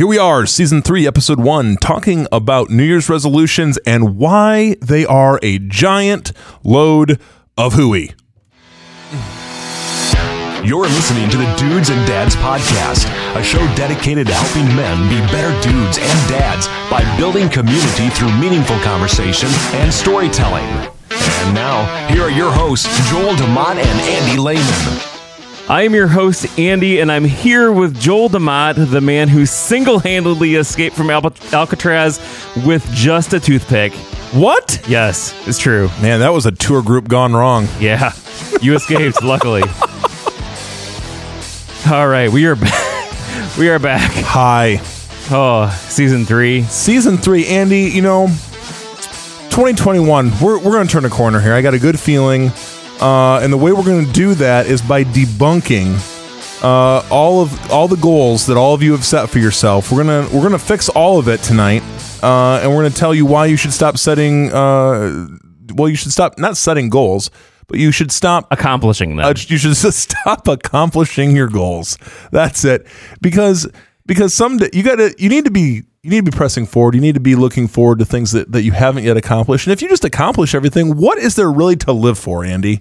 Here we are, season three, episode one, talking about New Year's resolutions and why they are a giant load of hooey. You're listening to the Dudes and Dads Podcast, a show dedicated to helping men be better dudes and dads by building community through meaningful conversation and storytelling. And now, here are your hosts, Joel DeMott and Andy Lehman. I am your host, Andy, and I'm here with Joel DeMott, the man who single handedly escaped from Al- Alcatraz with just a toothpick. What? Yes, it's true. Man, that was a tour group gone wrong. Yeah, you escaped, luckily. All right, we are back. we are back. Hi. Oh, season three. Season three, Andy, you know, 2021, we're, we're going to turn a corner here. I got a good feeling. Uh, and the way we're going to do that is by debunking uh, all of all the goals that all of you have set for yourself. We're gonna we're gonna fix all of it tonight, uh, and we're gonna tell you why you should stop setting. Uh, well, you should stop not setting goals, but you should stop Accomplishing them. uh, you should just stop accomplishing your goals. That's it. Because because someday you gotta you need to be you need to be pressing forward. You need to be looking forward to things that, that you haven't yet accomplished. And if you just accomplish everything, what is there really to live for, Andy?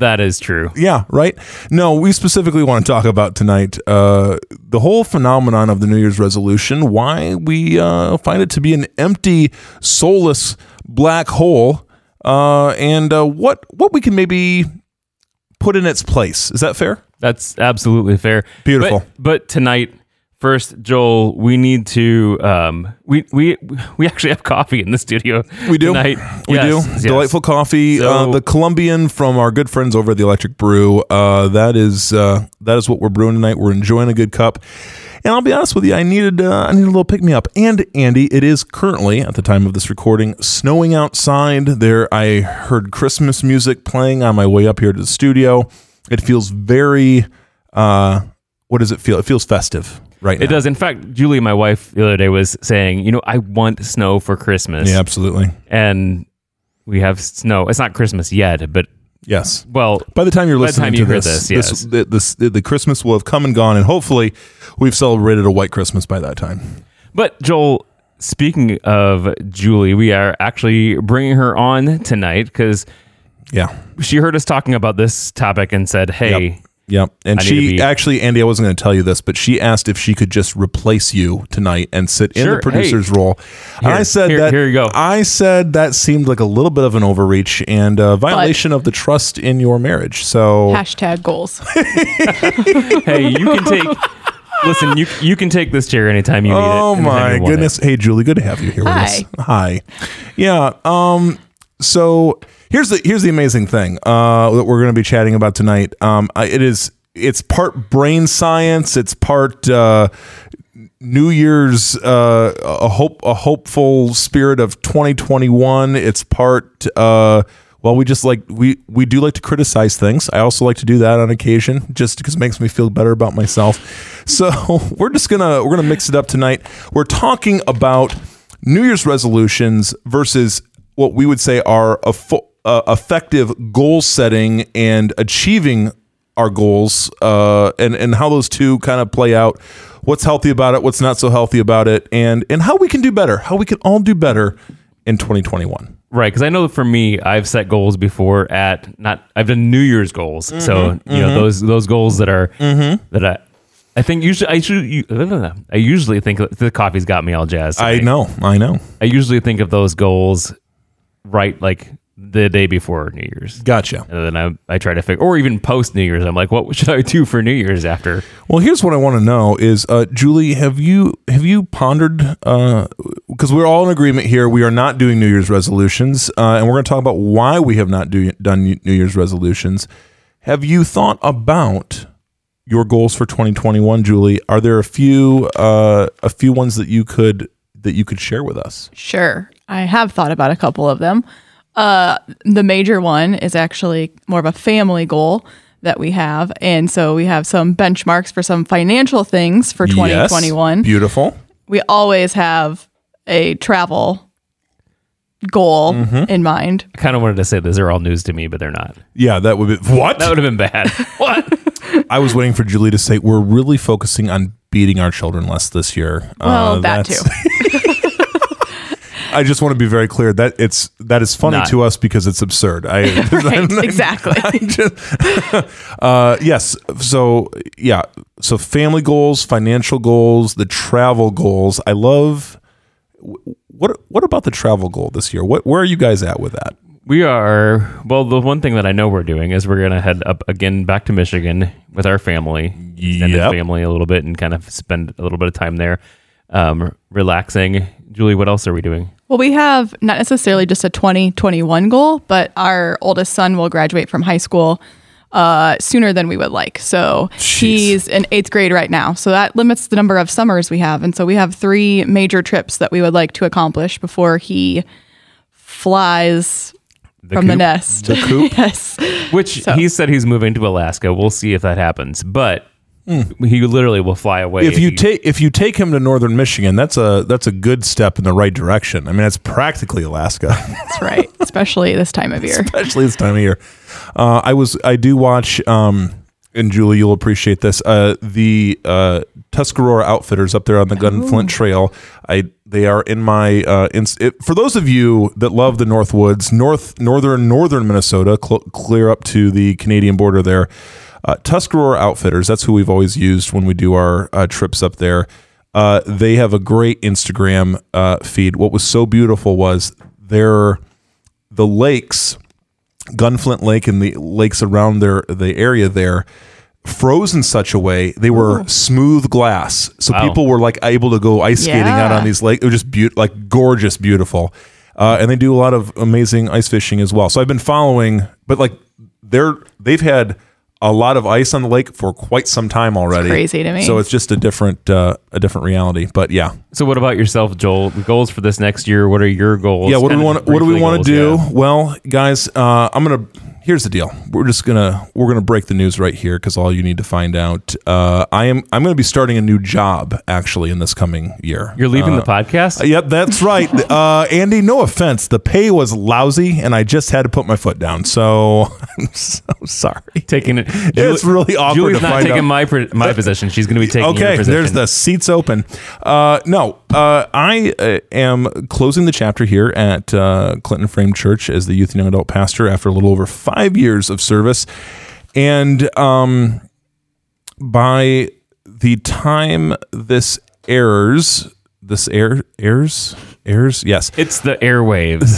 That is true. Yeah, right. No, we specifically want to talk about tonight uh, the whole phenomenon of the New Year's resolution. Why we uh, find it to be an empty, soulless black hole, uh, and uh, what what we can maybe put in its place. Is that fair? That's absolutely fair. Beautiful. But, but tonight, first, Joel, we need to. Um, we we we actually have coffee in the studio. We do. Tonight. We Yes, do. yes. Delightful coffee. So- uh, the Colombian from our good friends over at the Electric Brew. Uh, that is uh, that is what we're brewing tonight. We're enjoying a good cup. And I'll be honest with you, I needed uh, I needed a little pick me up. And Andy, it is currently at the time of this recording snowing outside. There, I heard Christmas music playing on my way up here to the studio. It feels very. Uh, what does it feel? It feels festive right now. It does. In fact, Julie, my wife, the other day was saying, you know, I want snow for Christmas. Yeah, absolutely. And we have snow. It's not Christmas yet, but Yes. well, By the time you're listening time to you hear this, this, yes. the, this- the Christmas will have come and gone, and hopefully, we've celebrated a white Christmas by that time. but Joel, speaking of Julie, we are actually bringing her on tonight because Yeah, she heard us talking about this topic and said, hey, yep. And I she be- actually, Andy, I wasn't going to tell you this, but she asked if she could just replace you tonight and sit in the producer's role. And Here, I said here- that. here you go. I said that seemed like a little bit of an overreach and a violation of the trust in your marriage. So Hashtag goals. hey, you can take. Listen, you you can take this chair anytime you need it. Oh my you want goodness. Hey Julie, good to have you here with us. Hi. Yeah. Um so here's the here's the amazing thing uh that we're going to be chatting about tonight. Um it is it's part brain science, it's part uh New Year's uh a hope a hopeful spirit of 2021. It's part uh well, we just like we we do like to criticize things. I also like to do that on occasion, just because it makes me feel better about myself. So we're just gonna we're gonna mix it up tonight. We're talking about New Year's resolutions versus what we would say are a fo- uh, effective goal setting and achieving our goals, uh, and and how those two kind of play out. What's healthy about it? What's not so healthy about it? And and how we can do better. How we can all do better in 2021. Right, because I know for me, I've set goals before at not. I've done New Year's goals, Mm-hmm, so you know those those goals that are that I. I think usually I should. I usually think the coffee's got me all jazzed. I know, I know. I usually think of those goals right like the day before New Year's. Gotcha. And then I, I try to figure, or even post New Year's. I'm like, what should I do for New Year's after? Well, here's what I want to know: is uh, Julie, have you have you pondered? Because we're all in agreement here, we are not doing New Year's resolutions, uh, and we're going to talk about why we have not do, done New Year's resolutions. Have you thought about your goals for 2021, Julie? Are there a few uh, a few ones that you could that you could share with us? Sure. I have thought about a couple of them. Uh, the major one is actually more of a family goal that we have. And so we have some benchmarks for some financial things for 2021. Yes. Beautiful. We always have a travel goal Mm-hmm. in mind. I kind of wanted to say these are all news to me, but they're not. Yeah, that would be what? That would have been bad. what? I was waiting for Julie to say we're really focusing on beating our children less this year. Well, Uh, that that's- too. I just want to be very clear that it's that is funny Not. to us because it's absurd. I Right, exactly. uh, yes. So yeah. So family goals, financial goals, the travel goals. I love. What What about the travel goal this year? What Where are you guys at with that? We are well. The one thing that I know we're doing is we're gonna head up again back to Michigan with our family, extended Yep. family a little bit, and kind of spend a little bit of time there, um, relaxing. Julie, what else are we doing? Well, we have not necessarily just a 2021 goal, but our oldest son will graduate from high school uh, sooner than we would like. So he's in eighth grade right now. So that limits the number of summers we have. And so we have three major trips that we would like to accomplish before he flies from the nest. The coop? yes. Which So- he said he's moving to Alaska. We'll see if that happens, but he literally will fly away if you he- take if you take him to northern Michigan, that's a that's a good step in the right direction. I mean, it's practically Alaska. That's right. Especially this time of year. especially this time of year. Uh, I was I do watch, um, and Julie, you'll appreciate this. Uh, the uh, Tuscarora Outfitters up there on the Gunflint Trail. I they are in my uh, in, it, for those of you that love the North Woods, north northern northern Minnesota, cl- clear up to the Canadian border there. Uh, Tuscarora Outfitters. That's who we've always used when we do our uh, trips up there. Uh, they have a great Instagram uh, feed. What was so beautiful was their the lakes Gunflint Lake and the lakes around their the area there froze in such a way they were smooth glass, so Wow. people were like able to go ice skating out on these lakes. It was just beautiful, like gorgeous, beautiful. Uh, and they do a lot of amazing ice fishing as well. So I've been following, but like they're they've had a lot of ice on the lake for quite some time already. crazy to me. So it's just a different uh, a different reality. But yeah, So, what about yourself, Joel? The goals for this next year? What are your goals? Yeah, what do we want? What do we want to do? yeah. Well, guys, uh, I'm gonna. Here's the deal. We're just gonna we're gonna break the news right here because all you need to find out. Uh, I am I'm gonna be starting a new job actually in this coming year. You're leaving Uh, the podcast. Yep, that's right. Uh, Andy, no offense, the pay was lousy, and I just had to put my foot down. So I'm so sorry. taking it. It's really awkward Julie's not taking out. my my position. She's going to be taking your Okay, position. there's the seats open. Uh, no, uh, I uh, am closing the chapter here at uh, Clinton Frame Church as the youth and young adult pastor after a little over five years of service, and um, by the time this airs, this air airs airs yes It's the airwaves.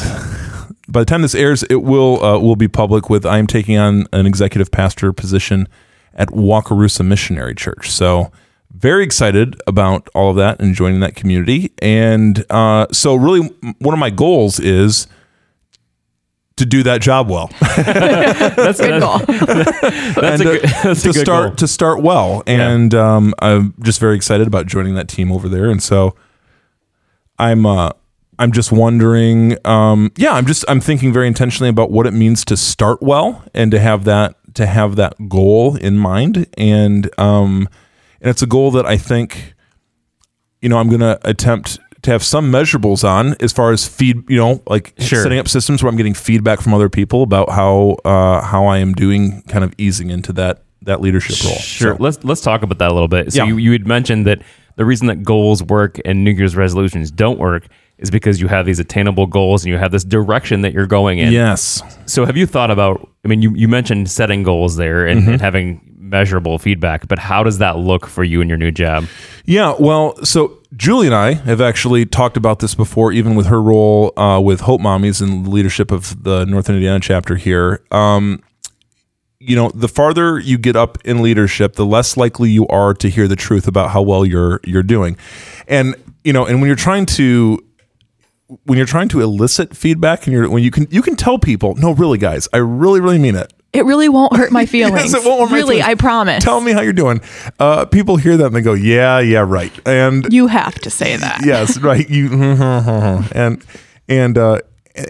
by the time this airs, it will uh, will be public. With I am taking on an executive pastor position at Wakarusa Missionary Church. So very excited about all of that and joining that community. And uh, so, really, one of my goals is to do that job well. That's Good goal. That's and a good, to, that's to a good start goal. to start well. And um, I'm just very excited about joining that team over there. And so I'm uh, I'm just wondering. Um, yeah, I'm just I'm thinking very intentionally about what it means to start well and to have that to have that goal in mind. And um, and it's a goal that I think you know I'm going to attempt to have some measurables on as far as feed you know like Sure. setting up systems where i'm getting feedback from other people about how uh how i am doing kind of easing into that that leadership role Sure. So- Let's let's talk about that a little bit. So Yeah. you, you had mentioned that the reason that goals work and New Year's resolutions don't work is because you have these attainable goals and you have this direction that you're going in. yes So have you thought about? I mean, you, you mentioned setting goals there and, Mm-hmm. and having measurable feedback, but how does that look for you in your new job? Yeah, well, so Julie and I have actually talked about this before, even with her role uh, with Hope Mommies and the leadership of the North Indiana chapter here. Um, you know, the farther you get up in leadership, the less likely you are to hear the truth about how well you're you're doing, and you know, and when you're trying to when you're trying to elicit feedback, and you're when you can you can tell people, no, really, guys, I really really mean it. It really won't hurt my feelings. Yes, it won't hurt really. I promise. Tell me how you're doing. Uh, people hear that and they go, yeah, yeah, right, and You have to say that. yes, right. You and and uh,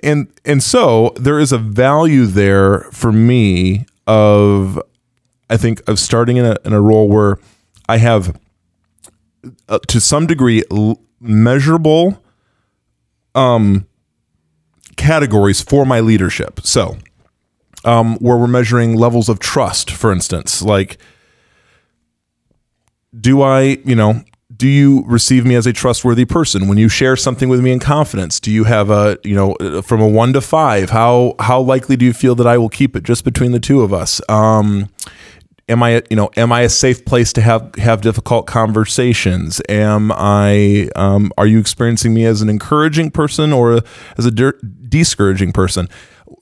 and and so there is a value there for me of I think of starting in a in a role where I have uh, to some degree l- measurable um categories for my leadership. So, um, where we're measuring levels of trust, for instance, like, do I, you know, do you receive me as a trustworthy person when you share something with me in confidence? Do you have a, you know, from a one to five, how how likely do you feel that I will keep it just between the two of us? Um, am I, you know, am I a safe place to have have difficult conversations? Am I, um, are you experiencing me as an encouraging person or as a discouraging person?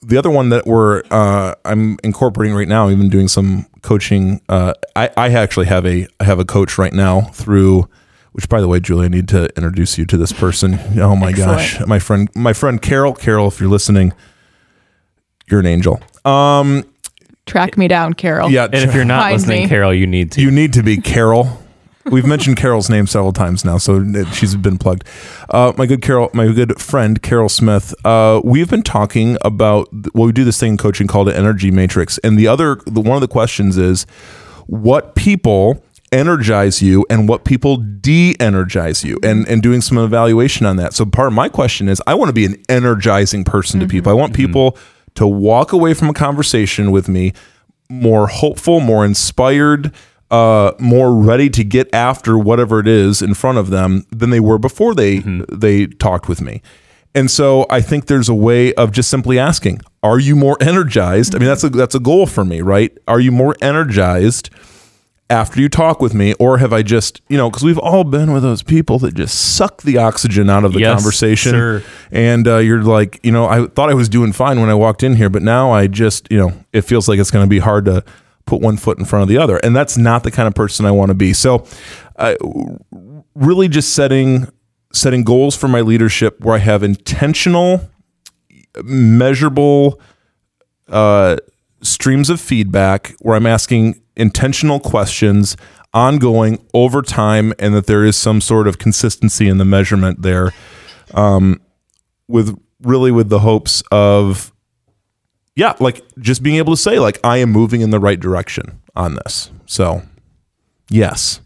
The other one that we're uh, I'm incorporating right now, even doing some coaching. Uh, I, I actually have a I have a coach right now through which by the way, Julie, I need to introduce you to this person. Oh my gosh, my friend, my friend Carol. Carol, if you're listening, you're an angel. Um, Track me down, Carol. yeah, And if you're not Find listening, me. Carol, you need to. you need to be Carol. We've mentioned Carol's name several times now, so she's been plugged. Uh, my good Carol, my good friend Carol Smith. Uh, we've been talking about well, we do this thing in coaching called an energy matrix, and the other, the, one of the questions is, what people energize you and what people de-energize you and and doing some evaluation on that so part of my question is i want to be an energizing person to people i want people to walk away from a conversation with me more hopeful more inspired uh, more ready to get after whatever it is in front of them than they were before they they talked with me and so I think there's a way of just simply asking, are you more energized? I mean, that's a that's a goal for me, right? Are you more energized after you talk with me or have I just, you know, cuz we've all been with those people that just suck the oxygen out of the Yes, conversation sir. and uh, you're like, you know, I thought I was doing fine when I walked in here, but now I just, you know, it feels like it's going to be hard to put one foot in front of the other. And that's not the kind of person I want to be. So, uh, really just setting setting goals for my leadership where I have intentional, measurable uh, streams of feedback, where I'm asking intentional questions, ongoing over time, and that there is some sort of consistency in the measurement there, um, with really with the hopes of yeah, like just being able to say like I am moving in the right direction on this. So, yes.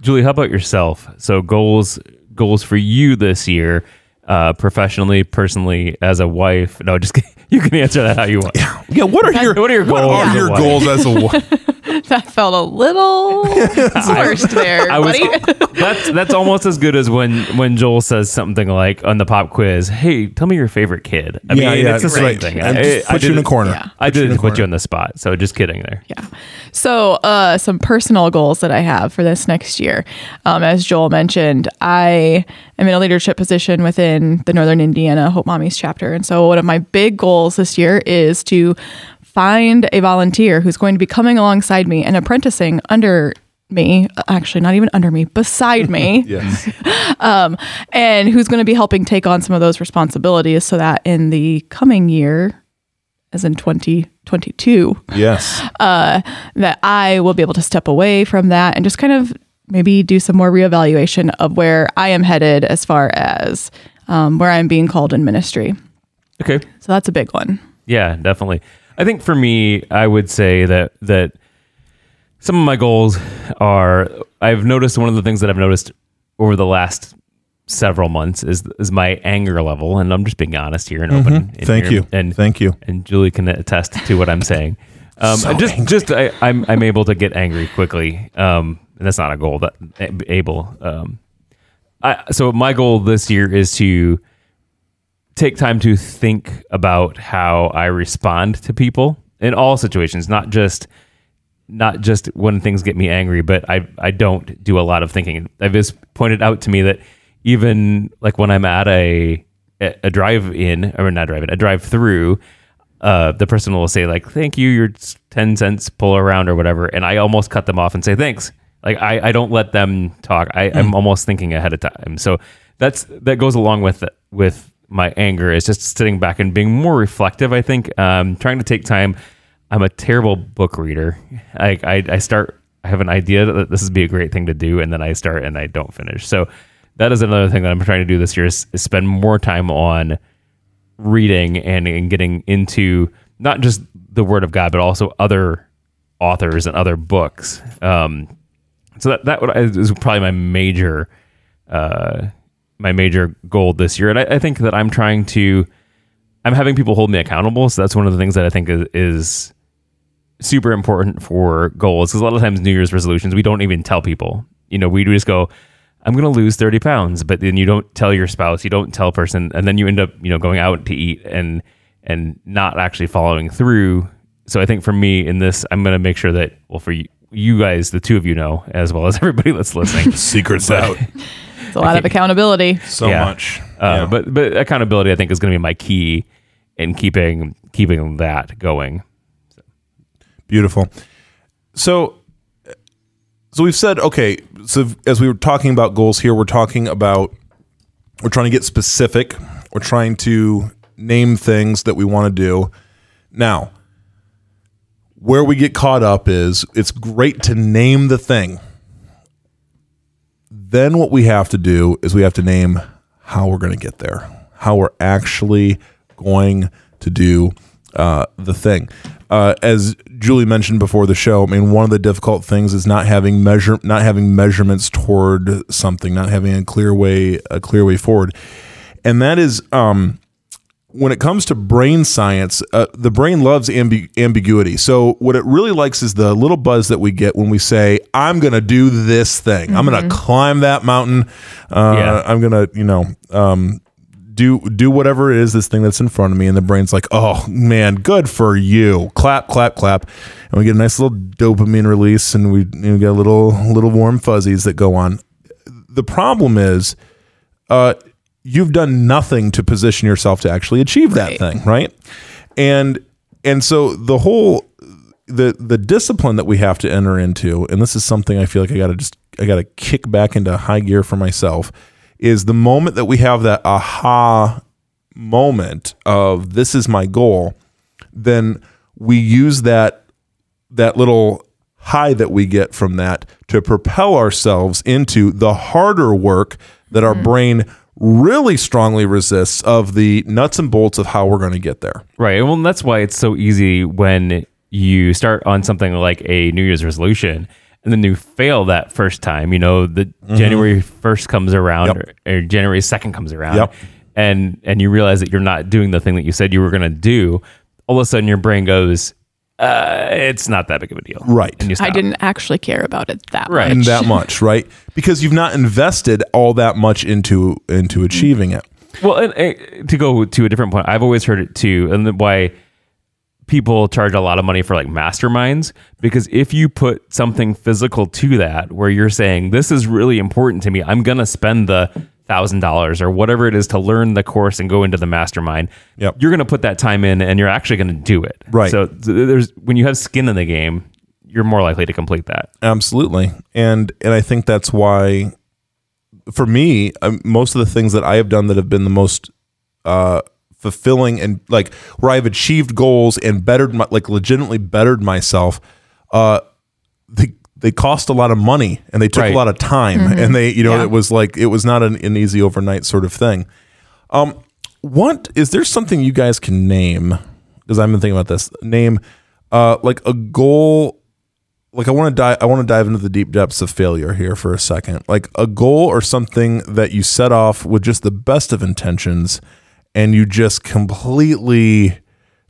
Julie, how about yourself? So goals goals for you this year, uh, professionally, personally, as a wife. No, just kidding. You can answer that how you want. Yeah, what are your What are your goals? what are as a your wife? goals as a wife? That felt a little forced there, I was buddy. that's that's almost as good as when when Joel says something like on the pop quiz, "Hey, tell me your favorite kid." I Yeah, mean, yeah, it's the same right. thing. And I, just I put you in did a corner. Yeah. I Put you in did a put you corner. on the spot. So just kidding there. Yeah. So, uh, some personal goals that I have for this next year. Um, as Joel mentioned, I am in a leadership position within the Northern Indiana Hope Mommies chapter. And so, one of my big goals this year is to find a volunteer who's going to be coming alongside me and apprenticing under me, actually, not even under me, beside me Yes. Um, and who's going to be helping take on some of those responsibilities so that in the coming year, as in 2022, Yes. Uh, that I will be able to step away from that and just kind of maybe do some more reevaluation of where I am headed as far as um, where I'm being called in ministry. Okay. So that's a big one. Yeah, definitely. I think for me, I would say that that some of my goals are. I've noticed one of the things that I've noticed over the last several months is is my anger level, and I'm just being honest here and open. in Mm-hmm. Thank here. you. And Thank you. and Julie can attest to what I'm saying. Um, So just, angry. just I, I'm I'm able to get angry quickly. Um, and that's not a goal. That able. Um, I, so my goal this year is to take time to think about how I respond to people in all situations, not just not just when things get me angry, but I I don't do a lot of thinking. I've just pointed out to me that even like when I'm at a a drive in or not drive in a drive through, uh, the person will say like, "Thank you, your ten cents pull around or whatever," and I almost cut them off and say thanks. Like I, I don't let them talk. I, I'm almost thinking ahead of time. So that's that goes along with with my anger is just sitting back and being more reflective. I think um, trying to take time. I'm a terrible book reader. I, I I start. I have an idea that this would be a great thing to do, and then I start and I don't finish. So that is another thing that I'm trying to do this year is, is spend more time on reading and, and getting into not just the Word of God, but also other authors and other books. Um, so that that is probably my major uh, my major goal this year, and I, I think that I'm trying to I'm having people hold me accountable. So that's one of the things that I think is, is super important for goals. Because a lot of times New Year's resolutions, we don't even tell people. You know, we just go, I'm going to lose 30 pounds, but then you don't tell your spouse, you don't tell a person, and then you end up, you know, going out to eat and and not actually following through. So I think for me in this, I'm going to make sure that, well, for you, you guys, the two of you know, as well as everybody that's listening. Secrets out It's a lot of accountability. so Yeah. much. Uh, Yeah. But but accountability, I think, is going to be my key in keeping keeping that going. Beautiful. So, so we've said okay. So as we were talking about goals here, we're talking about we're trying to get specific. We're trying to name things that we want to do. Now, where we get caught up is it's great to name the thing. Then what we have to do is we have to name how we're going to get there, how we're actually going to do uh, the thing. Uh, as Julie mentioned before the show, I mean, one of the difficult things is not having measure, not having measurements toward something, not having a clear way, a clear way forward, and that is um, when it comes to brain science, uh, the brain loves ambi- ambiguity. So what it really likes is the little buzz that we get when we say, "I'm going to do this thing. I'm going to climb that mountain. Uh, Yeah. I'm going to, you know." Um, do do whatever it is this thing that's in front of me and the brain's like oh man good for you clap clap clap and we get a nice little dopamine release and we, you know, get a little little warm fuzzies that go on the problem is uh, you've done nothing to position yourself to actually achieve that thing, right? And and so the whole the the discipline that we have to enter into, and this is something I feel like I got to just I got to kick back into high gear for myself, is the moment that we have that aha moment of this is my goal, then we use that that little high that we get from that to propel ourselves into the harder work that our mm-hmm. brain really strongly resists of the nuts and bolts of how we're going to get there. Right. Well, and that's why it's so easy when you start on something like a New Year's resolution and then you fail that first time. You know, the January 1st comes around Mm-hmm. Yep. or, or January 2nd comes around. Yep. And and you realize that you're not doing the thing that you said you were going to do. All of a sudden your brain goes, uh, it's not that big of a deal. Right. And you I didn't actually care about it that Right. much. That much, right? Because you've not invested all that much into into achieving it. Well, and, uh, to go to a different point, I've always heard it too, and why people charge a lot of money for like masterminds because if you put something physical to that, where you're saying this is really important to me, I'm gonna spend the thousand dollars or whatever it is to learn the course and go into the mastermind. Yep. You're gonna put that time in, and you're actually gonna do it. Right. So there's when you have skin in the game, you're more likely to complete that. Absolutely, and and I think that's why, for me, um, most of the things that I have done that have been the most uh, fulfilling and like where I've achieved goals and bettered my, like legitimately bettered myself, uh, they they cost a lot of money and they took Right. a lot of time and they you know Yeah. it was like it was not an, an easy overnight sort of thing. Um, what is there something you guys can name? Because I've been thinking about this. Name uh like a goal like I want to dive I want to dive into the deep depths of failure here for a second. Like a goal or something that you set off with just the best of intentions and you just completely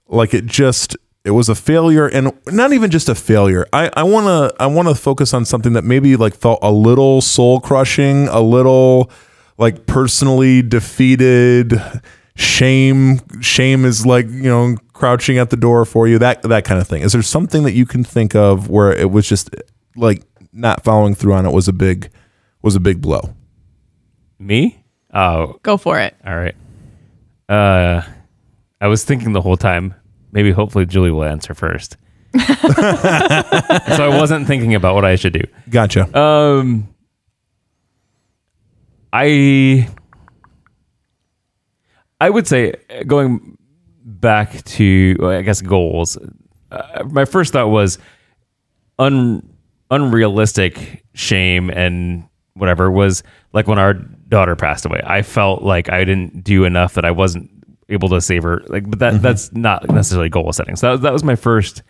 like it just it was a failure and not even just a failure. I I want to I want to focus on something that maybe like felt a little soul crushing, a little like personally defeated shame shame is like you know crouching at the door for you that that kind of thing is there something that you can think of where it was just like not following through on it was a big was a big blow Me? Oh, Go for it. all right. Uh, I was thinking the whole time. Maybe, hopefully, Julie will answer first. so I wasn't thinking about what I should do. gotcha Um, I I would say going back to I guess goals. Uh, my first thought was un unrealistic shame and whatever was like when our daughter passed away. I felt like I didn't do enough that I wasn't able to save her. Like, but that that's not necessarily goal setting. So that, that was my 1st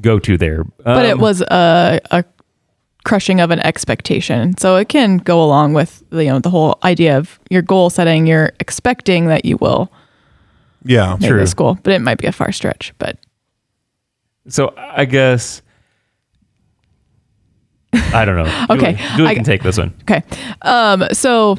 go to there. But it Um, was a, a crushing of an expectation. So it can go along with you know the whole idea of your goal setting. You're expecting that you will Yeah. maybe True. a school, but it might be a far stretch. But So I guess I don't know. Okay, Julie, Julie I- can take this one. Okay. Um, so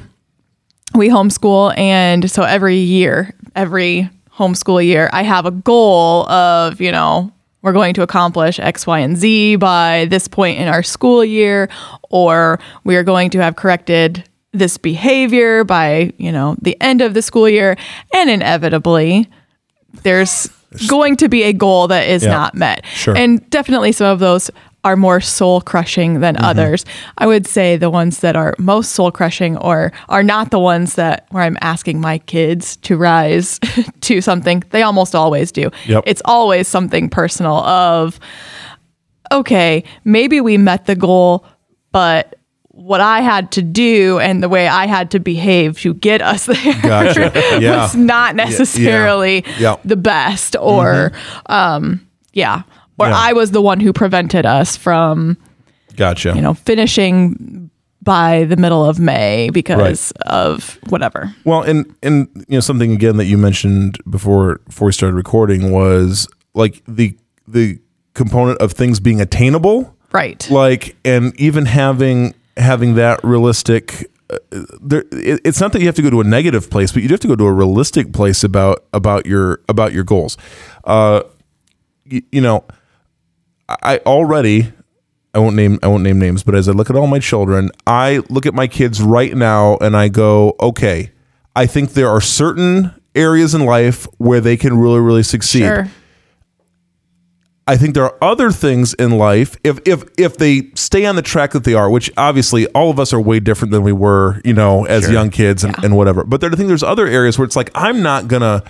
we homeschool, and so every year, every homeschool year, I have a goal of, you know, we're going to accomplish X, Y, and Z by this point in our school year, or we are going to have corrected this behavior by, you know, the end of the school year. And inevitably, there's going to be a goal that is Yeah. not met. Sure. And definitely some of those are more soul crushing than Mm-hmm. others. I would say the ones that are most soul crushing or are not the ones that where I'm asking my kids to rise to something. They almost always do. Yep. It's always something personal of okay, maybe we met the goal, but what I had to do and the way I had to behave to get us there Gotcha. Yeah. was not necessarily Yeah. Mm-hmm. the best or um yeah or Yeah. i was the one who prevented us from Gotcha. you know finishing by the middle of may because of whatever Well, and and you know something again that you mentioned before before we started recording was like the the component of things being attainable, right like and even having having that realistic. Uh, there, it, it's not that you have to go to a negative place, but you do have to go to a realistic place about about your about your goals. Uh, you, you know, I already I won't name I won't name names, but as I look at all my children, I look at my kids right now and I go, okay, I think there are certain areas in life where they can really really succeed. sure I think there are other things in life if if if they stay on the track that they are, which obviously all of us are way different than we were, you know, as young kids and, and whatever. But there, I think there's other areas where it's like I'm not gonna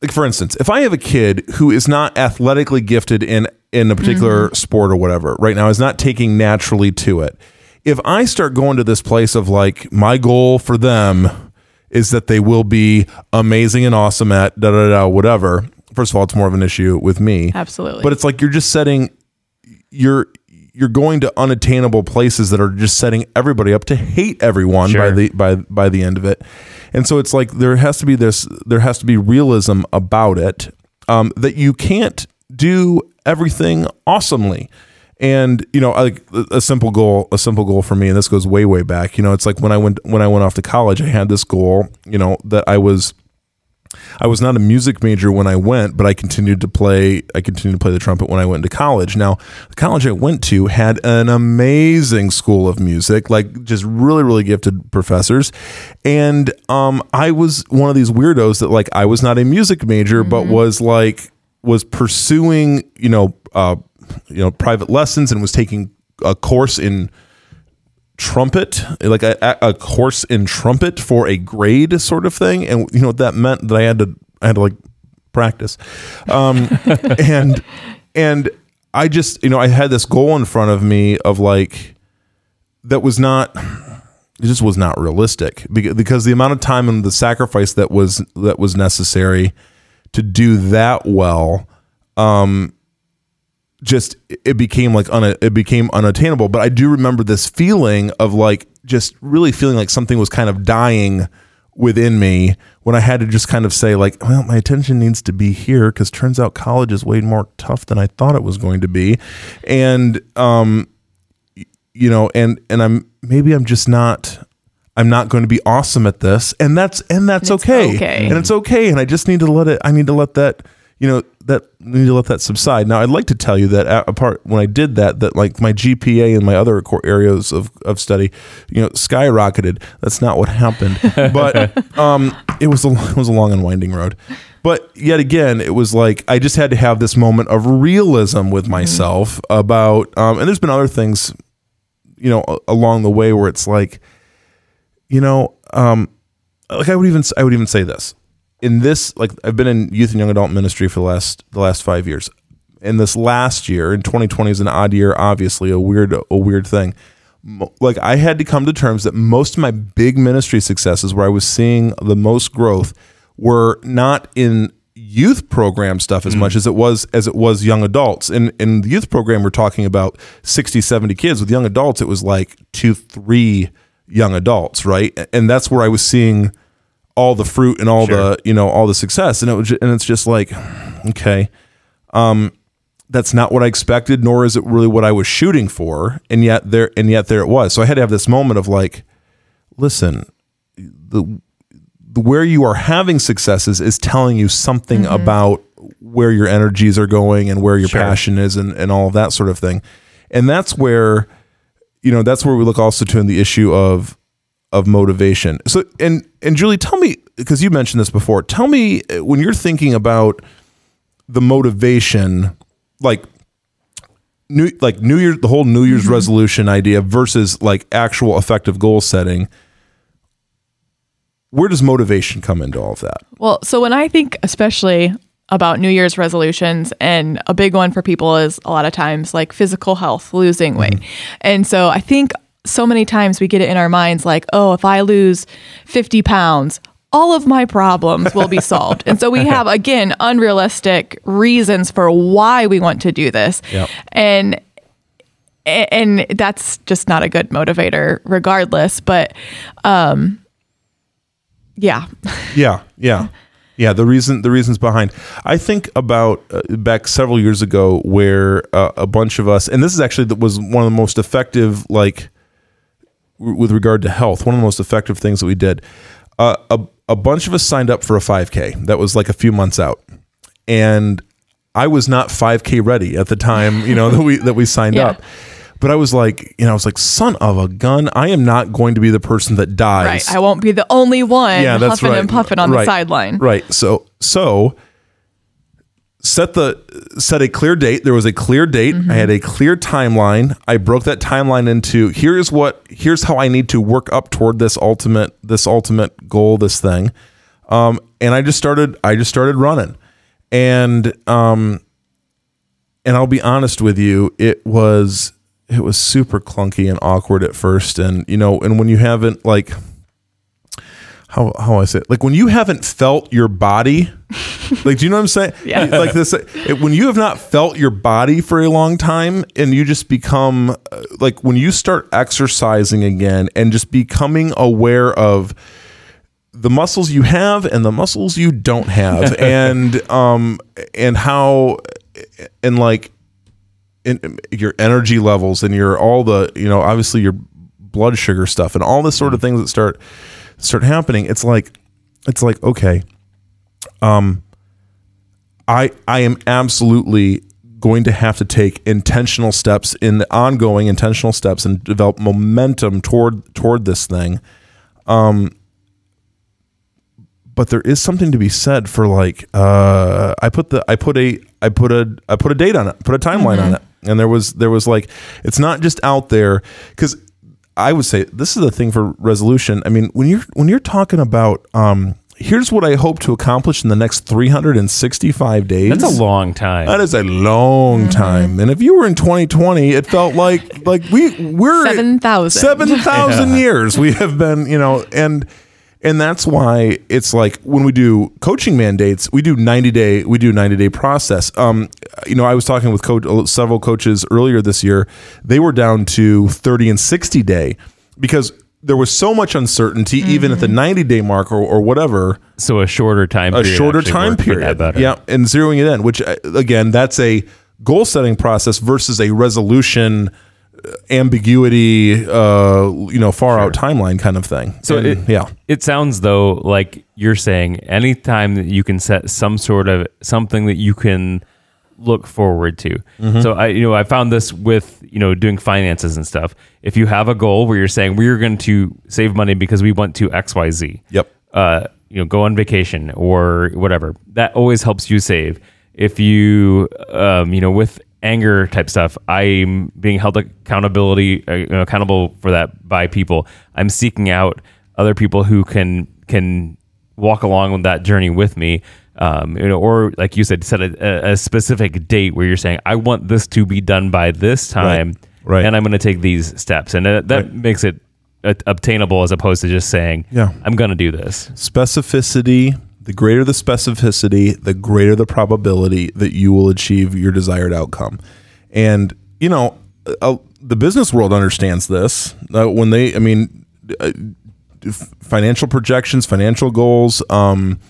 like for instance, if I have a kid who is not athletically gifted in in a particular sport or whatever, right now is not taking naturally to it. If I start going to this place of like my goal for them is that they will be amazing and awesome at da da da whatever. First of all, it's more of an issue with me. Absolutely. But it's like you're just setting you're you're going to unattainable places that are just setting everybody up to hate everyone by the by by the end of it. And so it's like there has to be this there has to be realism about it um, that you can't do everything awesomely. And you know, like a simple goal, a simple goal for me, and this goes way, way back. You know, it's like when I went when I went off to college, I had this goal. You know, that I was I was not a music major when I went, but I continued to play. I continued to play the trumpet when I went to college. Now, the college I went to had an amazing school of music, like just really, really gifted professors. And um, I was one of these weirdos that, like, I was not a music major, but was like was pursuing, you know, uh, you know, private lessons and was taking a course in trumpet, like a, a course in trumpet for a grade sort of thing. And you know what that meant that I had to I had to like practice. Um and and I just, you know, I had this goal in front of me of like that was not it just was not realistic Beca- because the amount of time and the sacrifice that was that was necessary to do that well um just it became like un, it became unattainable. But i do remember this feeling of like just really feeling like something was kind of dying within me when i had to just kind of say like well my attention needs to be here because turns out college is way more tough than i thought it was going to be. And um you know and and i'm maybe i'm just not i'm not going to be awesome at this and that's and that's And okay. okay. and it's okay and i just need to let it i need to let that you know that need to let that subside. Now i'd like to tell you that a- apart when i did that that like my gpa and my other core areas of, of study you know skyrocketed. That's not what happened. But um it was a it was a long and winding road. But yet again it was like i just had to have this moment of realism with myself about um and there's been other things you know along the way where it's like you know um like i would even i would even say this. In this like i've been in youth and young adult ministry for the last the last five years. In this last year in 2020 is an odd year obviously a weird a weird thing. Like i had to come to terms that most of my big ministry successes where i was seeing the most growth were not in youth program stuff as much as it was as it was young adults. And in the youth program we're talking about 60 70 kids. With young adults it was like two three young adults right? And that's where i was seeing all the fruit and all the you know all the success. And it was ju- and it's just like okay um that's not what I expected nor is it really what I was shooting for and yet there and yet there it was. So I had to have this moment of like listen the, the where you are having successes is telling you something about where your energies are going and where your Sure. passion is and, and all of that sort of thing. And that's where you know that's where we look also to in the issue of of motivation. So and and julie tell me because you mentioned this before tell me uh, when you're thinking about the motivation like new like new year the whole new year's resolution idea versus like actual effective goal setting where does motivation come into all of that? Well, so when I think especially about New Year's resolutions, and a big one for people is a lot of times like physical health, losing weight. And so I think so many times we get it in our minds like, oh, if I lose 50 pounds, all of my problems will be solved. and so we have, again, unrealistic reasons for why we want to do this. Yep. And and that's just not a good motivator regardless but um yeah Yeah, yeah, yeah. The reason, the reasons behind. I think about uh, back several years ago, where uh, a bunch of us, and this is actually that was one of the most effective, like w- with regard to health, one of the most effective things that we did. Uh, a a bunch of us signed up for a 5K. That was like a few months out, and I was not 5K ready at the time. You know that we that we signed Yeah. up. But I was like, you know, I was like, son of a gun, I am not going to be the person that dies right i won't be the only one yeah, that's huffing right. and puffing on the sideline Right. So so set the set a clear date. There was a clear date. I had a clear timeline. I broke that timeline into here's what here's how I need to work up toward this ultimate this ultimate goal, this thing. Um, and I just started I just started running. And um and I'll be honest with you, it was it was super clunky and awkward at first and you know, and when you haven't like how how I say it? Like when you haven't felt your body, like do you know what I'm saying? Yeah. Like this, it, when you have not felt your body for a long time, and you just become uh, like when you start exercising again and just becoming aware of the muscles you have and the muscles you don't have, and um and how and like in, your energy levels and your all the you know obviously your blood sugar stuff and all this sort of things that start start happening. It's like it's like okay um i i am absolutely going to have to take intentional steps in the ongoing intentional steps and develop momentum toward toward this thing. Um but there is something to be said for like uh i put the i put a i put a i put a date on it put a timeline on it and there was there was like it's not just out there because i would say this is the thing for resolution. I mean when you're when you're talking about um here's what i hope to accomplish in the next 365 days. That's a long time. that is a long time. And if you were in 2020 it felt like like we we're 7,000. 7,000 years we have been, you know, and and that's why it's like when we do coaching mandates, we do 90 day we do 90 day process. Um you know, I was talking with coach several coaches earlier this year. They were down to 30 and 60 day because there was so much uncertainty even at the 90 day mark or, or whatever so a shorter time a period shorter time worked for that period. Yeah, and zeroing it in, which uh, again, that's a goal setting process versus a resolution ambiguity, uh, you know, far out timeline kind of thing. So And, it, yeah, it sounds though like you're saying anytime that you can set some sort of something that you can look forward to. Mm-hmm. So I you know I found this with you know doing finances and stuff. If you have a goal where you're saying we're going to save money because we want to X Y Z. Yep. Uh, you know, go on vacation or whatever. That always helps you save. If you um, you know with anger type stuff, I'm being held accountability uh, accountable for that by people. I'm seeking out other people who can can walk along with that journey with me. Um, you know, or like you said, set a, a specific date where you're saying, I want this to be done by this time, Right. and I'm going to take these steps, and that, that makes it uh, obtainable as opposed to just saying, Yeah. I'm going to do this. specificity. The greater the specificity, the greater the probability that you will achieve your desired outcome. And you know, uh, the business world understands this. Uh, when they, I mean, uh, financial projections, financial goals. Um,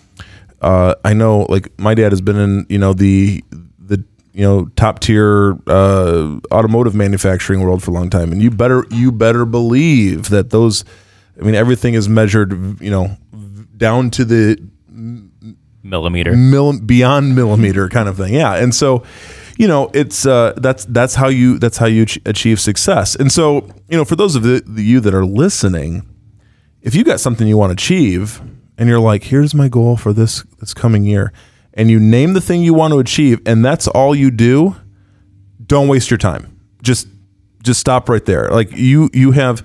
uh, I know, like my dad has been in, you know, the the you know top tier uh, automotive manufacturing world for a long time, and you better you better believe that those. I mean, everything is measured, you know, down to the Millimeter. mill, beyond millimeter kind of thing. Yeah, and so you know it's uh, that's that's how you that's how you ach- achieve success. And so you know for those of the, the you that are listening, if you got something you want to achieve and you're like, here's my goal for this this coming year, and you name the thing you want to achieve, and that's all you do, don't waste your time. Just just stop right there. Like you you have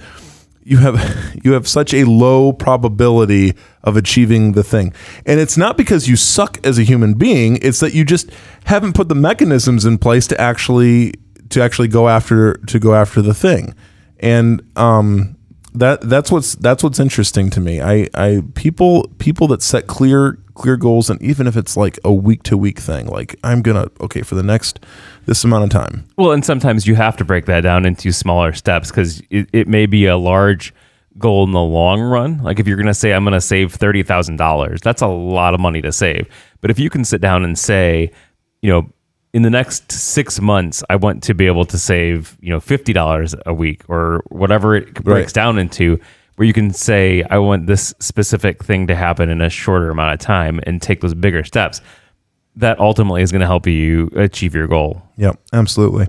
you have you have such a low probability of achieving the thing. And it's not because you suck as a human being, it's that you just haven't put the mechanisms in place to actually to actually go after to go after the thing. And um that that's what's that's what's interesting to me. I I people people that set clear clear goals and even if it's like a week to week thing, like I'm to okay for the next this amount of time. Well, and sometimes you have to break that down into smaller steps because it, it may be a large goal in the long run. Like if you're to say, I'm to save $30,000, that's a lot of money to save. But if you can sit down and say, you know, in the next six months, I want to be able to save, you know, $50 a week or whatever it breaks Right. down into, where you can say, I want this specific thing to happen in a shorter amount of time and take those bigger steps. That ultimately is going to help you achieve your goal. Yep, absolutely.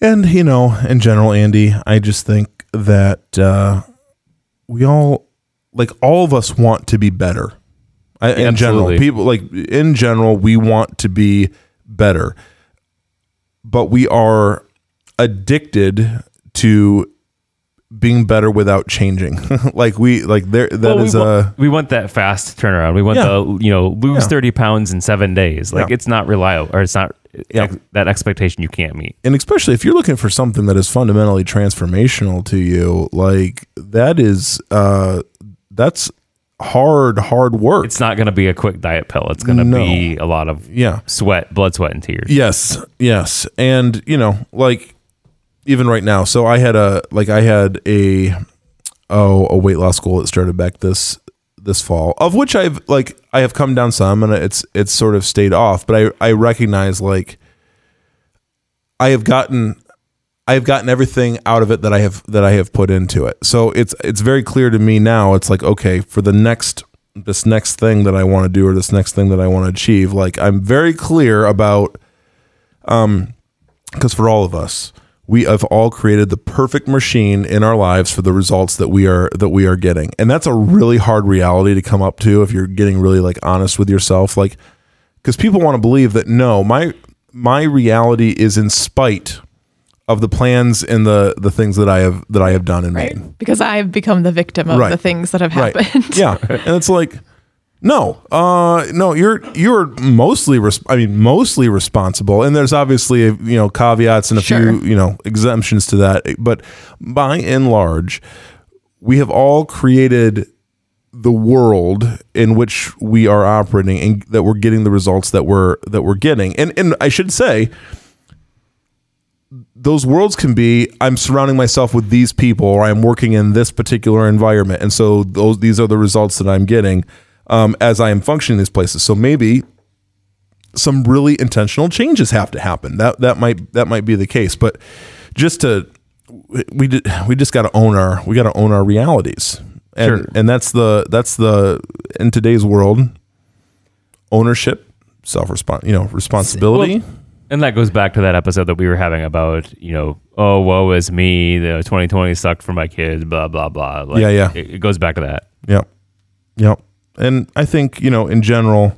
And you know, in general, Andy, I just think that uh, we all, like, all of us want to be better. I, in general, people like in general, we want to be better, but we are addicted to being better without changing. like we like there that Well, is we, a wa- we want that fast turnaround. We want Yeah. the you know lose Yeah. thirty pounds in seven days. Like Yeah. it's not reliable, or it's not Yeah. ex- that expectation you can't meet. and especially if you're looking for something that is fundamentally transformational to you, like that is uh that's hard, hard work. It's not going to be a quick diet pill. It's going to No. be a lot of yeah. sweat, blood, sweat, and tears. Yes, yes. And you know, like even right now, so I had a like I had a oh, a weight loss goal that started back this this fall, of which I've like I have come down some and it's it's sort of stayed off, but I I recognize like I have gotten I have gotten everything out of it that I have that I have put into it. So it's it's very clear to me now. It's like okay, for the next this next thing that I want to do or this next thing that I want to achieve, like I'm very clear about um because for all of us, we have all created the perfect machine in our lives for the results that we are that we are getting. And that's a really hard reality to come up to if you're getting really like honest with yourself like cuz people want to believe that no, my my reality is in spite of the plans and the the things that I have that I have done and right? made. Because I've become the victim of Right. the things that have Right. happened. yeah. And it's like no, uh, no, you're you're mostly, res- I mean, mostly responsible, and there's obviously you know caveats and a Sure. few you know exemptions to that, but by and large, we have all created the world in which we are operating, and that we're getting the results that we're that we're getting, and and I should say, those worlds can be I'm surrounding myself with these people or I'm working in this particular environment. And so those these are the results that I'm getting um, as I am functioning in these places so maybe some really intentional changes have to happen that that might that might be the case but just to we did, we just got to own our we got to own our realities and Sure. and that's the that's the in today's world ownership self respons you know responsibility Well, and that goes back to that episode that we were having about, you know, oh, woe is me. The 2020 sucked for my kids, blah, blah, blah. Like, Yeah, yeah. It, it goes back to that. Yep. Yep. And I think, you know, in general,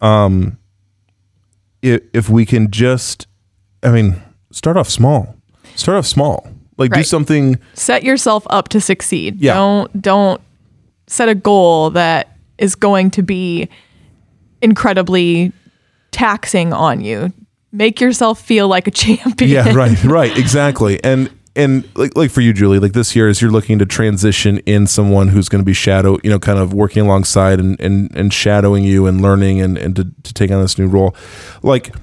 um if, if we can just I mean, start off small. Start off small. Like do something Set yourself up to succeed. Yeah. Don't don't set a goal that is going to be incredibly taxing on you. Make yourself feel like a champion. Yeah, right, right, exactly. And and like like for you, Julie, like this year as you're looking to transition in someone who's going to be shadow, you know, kind of working alongside and and and shadowing you and learning and and to, to take on this new role. Like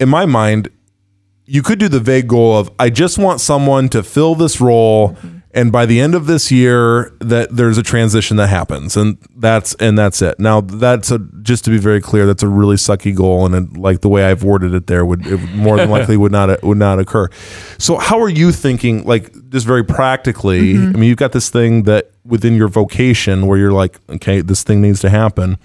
in my mind, you could do the vague goal of I just want someone to fill this role mm-hmm. And by the end of this year that there's a transition that happens and that's and that's it now that's a just to be very clear that's a really sucky goal and it, like the way i've worded it there would it more than likely would not would not occur so how are you thinking like just very practically Mm-hmm. i mean you've got this thing that within your vocation where you're like okay this thing needs to happen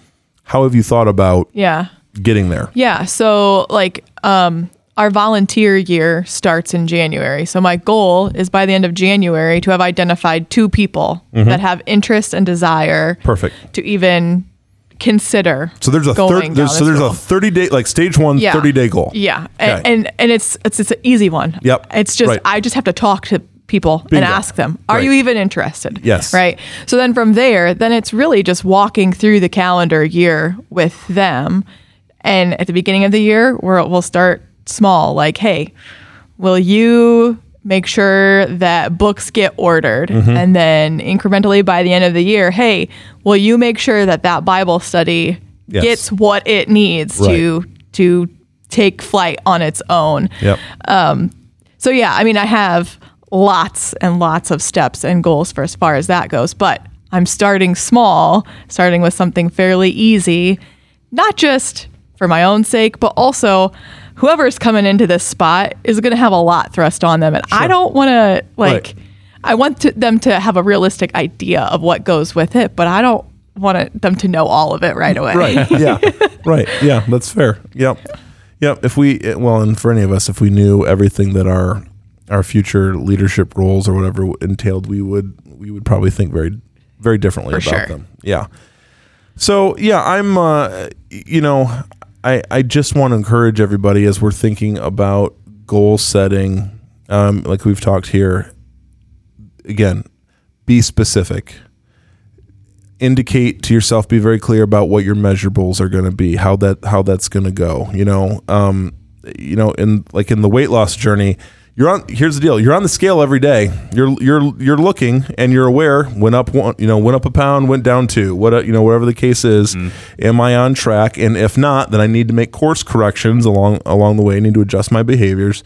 how have you thought about Yeah. getting there Yeah. So like um our volunteer year starts in January. So my goal is by the end of January to have identified two people Mm-hmm. that have interest and desire perfect to even consider. so there's a third there's, so there's road. a 30 day like stage one Yeah. 30 day goal Yeah, and, Okay. and and it's it's it's an easy one. Yep. It's just Right. I just have to talk to people Bingo. and ask them, "Are Right. you even interested?" Yes. Right. So then from there, then it's really just walking through the calendar year with them, and at the beginning of the year, where we'll start small, like, "Hey, will you?" Make sure that books get ordered. Mm-hmm. And then incrementally by the end of the year, hey, will you make sure that that Bible study Yes. gets what it needs Right. to to take flight on its own. yep So yeah, I mean I have lots and lots of steps and goals for as far as that goes, but I'm starting small, starting with something fairly easy, not just for my own sake, but also whoever's coming into this spot is going to have a lot thrust on them and I don't want to like Right. I want to, them to have a realistic idea of what goes with it, but I don't want it, them to know all of it right away. right yeah right yeah that's fair yep yep if we well and for any of us if we knew everything that our our future leadership roles or whatever entailed we would we would probably think very very differently For about sure. them yeah so yeah i'm uh you know i i just want to encourage everybody as we're thinking about goal setting um like we've talked here again be specific. Indicate to yourself be very clear about what your measurables are going to be how that how that's going to go you know? Um you know in like in the weight loss journey you're on here's the deal. You're on the scale every day. You're you're you're looking and you're aware went up one you know went up a pound went down two what you know whatever the case is. Am i on track? And if not then i need to make course corrections along along the way. I need to adjust my behaviors.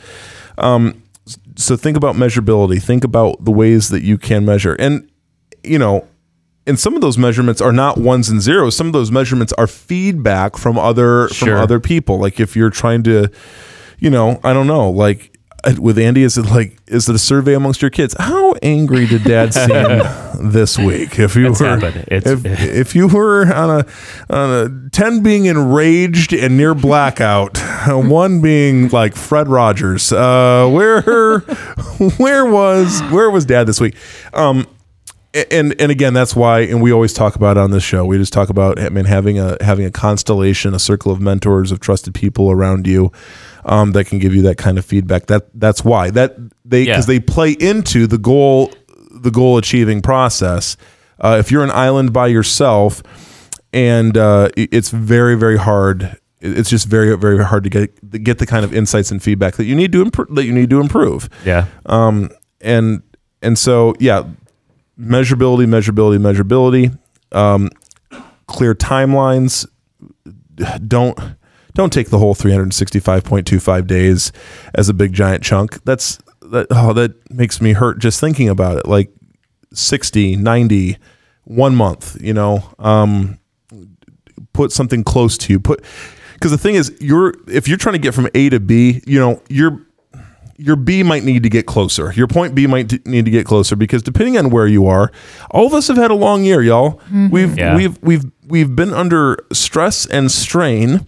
Um so think about measurability. Think about the ways that you can measure. And you know and some of those measurements are not ones and zeros. Some of those measurements are feedback from other Sure. from other people. Like if you're trying to, you know, I don't know, like uh, with Andy, is it like is it a survey amongst your kids? How angry did Dad seem this week? If you It's were. If, if you were on a on a ten being enraged and near blackout, one being like Fred Rogers, uh, where where was where was Dad this week? Um, and and again that's why and we always talk about it on this show. We just talk about i mean having a having a constellation a circle of mentors of trusted people around you um, that can give you that kind of feedback. That that's why. That they because Yeah. they play into the goal the goal achieving process. Uh, if you're an island by yourself and uh, it's very very hard. It's just very very hard to get get the kind of insights and feedback that you need to improve that you need to improve. Yeah. um, and and so yeah, measurability, measurability, measurability. Um, clear timelines. Don't don't take the whole 365.25 days as a big giant chunk. That's that oh that makes me hurt just thinking about it. Like 60, 90, one month, you know. Um, put something close to you. Put because the thing is, you're if you're trying to get from A to B, you know, your your B might need to get closer. Your point B might t- need to get closer because depending on where you are, all of us have had a long year, y'all. Mm-hmm. We've Yeah. we've we've we've been under stress and strain.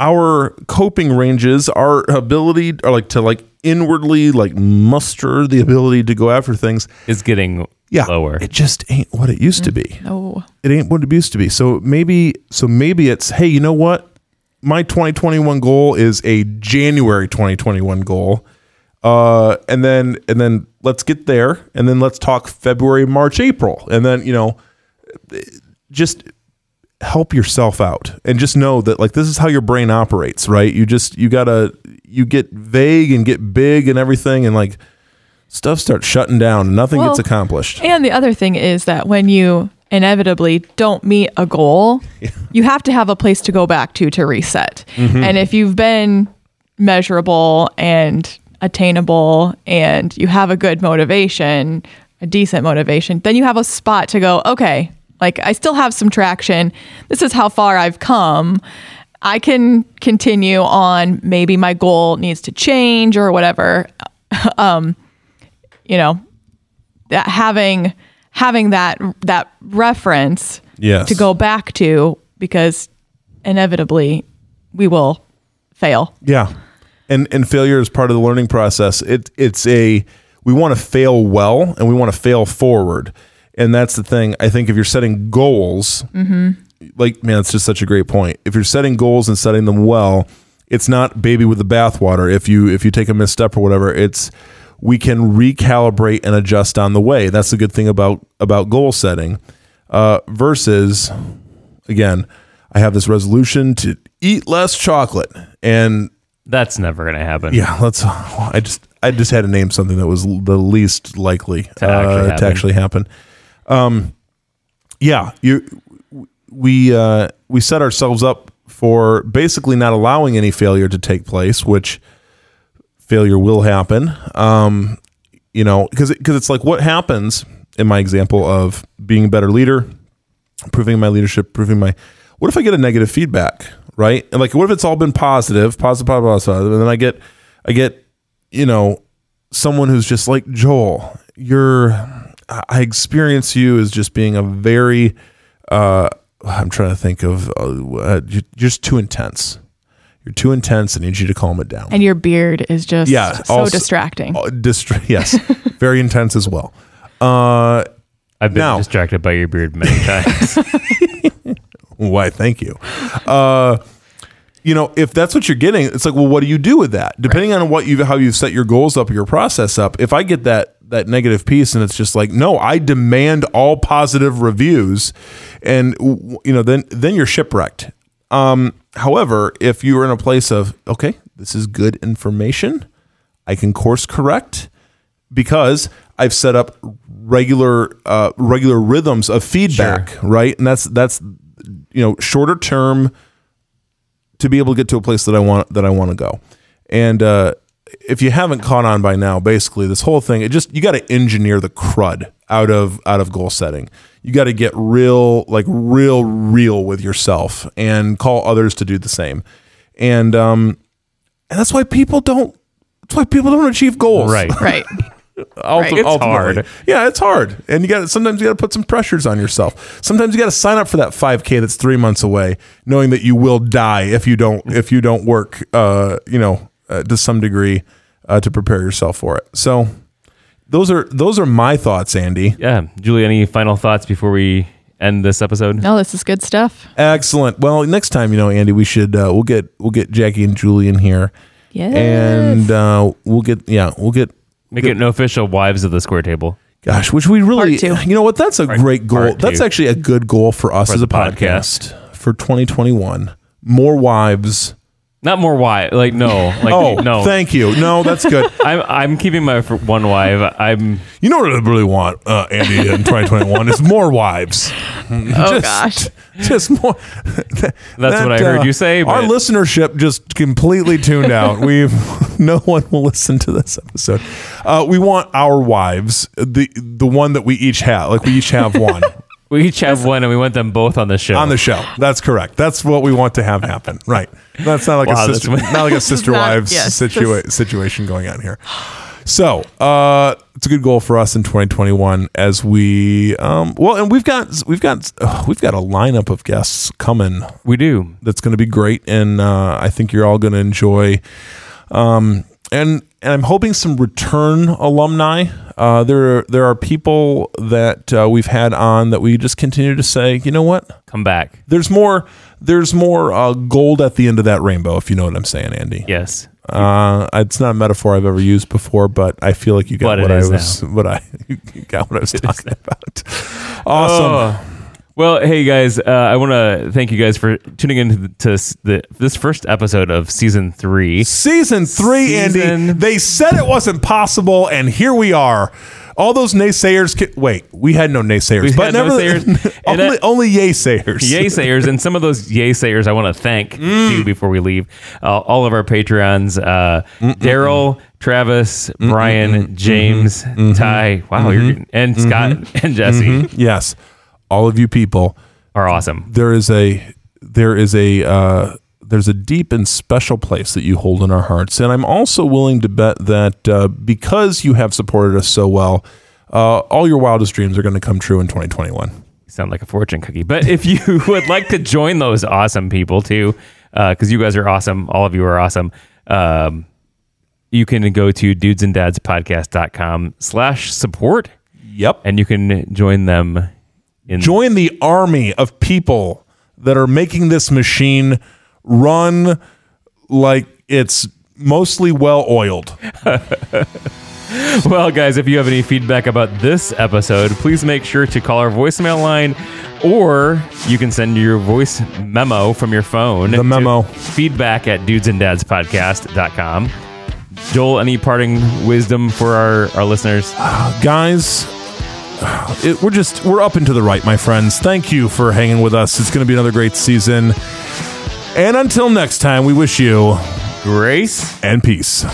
Our coping ranges, our ability, are like to like inwardly like muster the ability to go after things. is getting Yeah, lower. it just ain't what it used to be Oh, it ain't what it used to be. So maybe so maybe it's hey, you know what? My 2021 goal is a January 2021 goal. Uh and then and then let's get there and then let's talk February, March, April. And then, you know, just help yourself out and just know that like this is how your brain operates, right? You just you got to you get vague and get big and everything and like stuff starts shutting down and nothing Well, gets accomplished. And the other thing is that when you inevitably don't meet a goal, you have to have a place to go back to to reset. Mm-hmm. And if you've been measurable and attainable and you have a good motivation, a decent motivation, then you have a spot to go, okay, like I still have some traction. This is how far I've come. I can continue on. Maybe my goal needs to change or whatever. Um, you know, that having having that that reference Yes. to go back to because inevitably we will fail. Yeah. And and failure is part of the learning process. It it's a we want to fail well and we want to fail forward. And that's the thing. I think if you're setting goals, like man, it's just such a great point. If you're setting goals and setting them well, it's not baby with the bathwater. If you if you take a misstep or whatever, it's we can recalibrate and adjust on the way. That's the good thing about about goal setting. Uh, versus again, I have this resolution to eat less chocolate and That's never going to happen. yeah, let's. I just I just had to name something that was the least likely To actually uh, to happen. actually happen. Um, yeah, you we uh, we set ourselves up for basically not allowing any failure to take place, which failure will happen. Um, you know, because because it's like what happens in my example of being a better leader, improving my leadership, improving my. What if I get a negative feedback, right? And like, what if it's all been positive, positive, positive, positive, positive, positive, and then I get, I get, you know, someone who's just like Joel. You're, I experience you as just being a very, uh, I'm trying to think of, uh, you're just too intense. You're too intense. I need you to calm it down. And your beard is just Yeah, so also- distracting. Uh, distra- yes, very intense as well. Uh, I've been Now- distracted by your beard many times. Why? Thank you. Uh, you know, if that's what you're getting, it's like, well, what do you do with that? Depending on what you how you've set your goals up, your process up. If I get that that negative piece, and it's just like, no, I demand all positive reviews, and you know, then then you're shipwrecked. Um, however, if you are in a place of okay, this is good information, I can course correct because I've set up regular uh, regular rhythms of feedback, right? And that's that's you know shorter term to be able to get to a place that I want that I want to go. And uh, if you haven't caught on by now, basically this whole thing, it just you got to engineer the crud out of out of goal setting. You got to get real, like real, real with yourself, and call others to do the same. And um, and that's why people don't. That's why people don't achieve goals. right. Right. Ulti- It's ultimately. hard. Yeah, it's hard, and you got to sometimes you got to put some pressures on yourself. Sometimes you got to sign up for that 5K that's three months away, knowing that you will die if you don't if you don't work. Uh, you know, uh, to some degree, uh, to prepare yourself for it. So, those are those are my thoughts, Andy. Yeah. Julie, any final thoughts before we end this episode? No, this is good stuff. Excellent. Well, next time, you know, Andy, we should uh, we'll get we'll get Jackie and Julie in here, Yes. and uh, we'll get yeah we'll get Make it an official wives of the square table. Gosh, which we really, Part two. you know what? That's a great goal. part That's actually a good goal for us as a the podcast, for 2021. More wives. Not more wife. Like no. Like Oh, no. thank you. No, that's good. I'm I'm keeping my f- one wife. I'm you know what I really want, uh, Andy, in 2021 is more wives. oh gosh. Just more. That's what I heard you say, Our but- listenership just completely tuned out. We've no one will listen to this episode. Uh, we want our wives, the the one that we each have. Like we each have one. We each have one and we want them both on the show. on the show. That's correct. That's what we want to have happen. Right. That's not like Wow, a that's sister, what- not like a sister not- wives yes, situa- situation going on here. So uh, it's a good goal for us in 2021 as we um, well, and we've got we've got uh, we've got a lineup of guests coming we do. that's going to be great, and uh, I think you're all going to enjoy. Um, and and I'm hoping some return alumni. Uh, there are, there are people that uh, we've had on that we just continue to say, you know what, Come back. there's more there's more uh, gold at the end of that rainbow if you know what i'm saying andy Yes. uh, it's not a metaphor i've ever used before but i feel like you got But what i was what i you got what i was talking about awesome Oh. Well, hey guys, uh, I want to thank you guys for tuning in to, the, to the, this first episode of season three. season three andy. They said it wasn't possible and here we are. All those naysayers wait we had no naysayers We but had no never naysayers. And only, I- only yay sayers Yay sayers, and some of those yay sayers I want to thank Mm. too before we leave. Uh, all of our Patreons, uh, Daryl, Travis, Brian, James, Ty. Wow, you're getting, and Scott and Jesse. Yes, all of you people. are awesome. There is a there is a uh, there's a deep and special place that you hold in our hearts, and I'm also willing to bet that uh, because you have supported us so well, uh, all your wildest dreams are going to come true in 2021. You sound like a fortune cookie. But if you would like to join those awesome people too, because you guys are awesome, all of you are awesome. Um, you can go to dudesanddadspodcast.com slash support Yep. and you can join them in join the army of people that are making this machine run like it's mostly well oiled. Well, guys, if you have any feedback about this episode, please make sure to call our voicemail line or you can send your voice memo from your phone. The memo. Feedback at dudesanddadspodcast.com. Joel, any parting wisdom for our, our listeners? Guys, it, we're just we're up and to the right, my friends. Thank you for hanging with us. It's going to be another great season. And until next time, we wish you Grace? and peace.